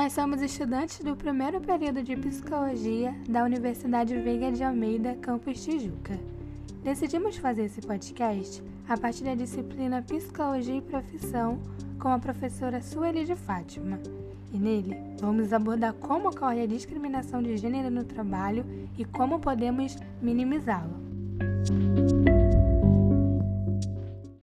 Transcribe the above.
Nós somos estudantes do primeiro período de Psicologia da Universidade Veiga de Almeida, campus Tijuca. Decidimos fazer esse podcast a partir da disciplina Psicologia e Profissão com a professora Sueli de Fátima. E nele, vamos abordar como ocorre a discriminação de gênero no trabalho e como podemos minimizá-la.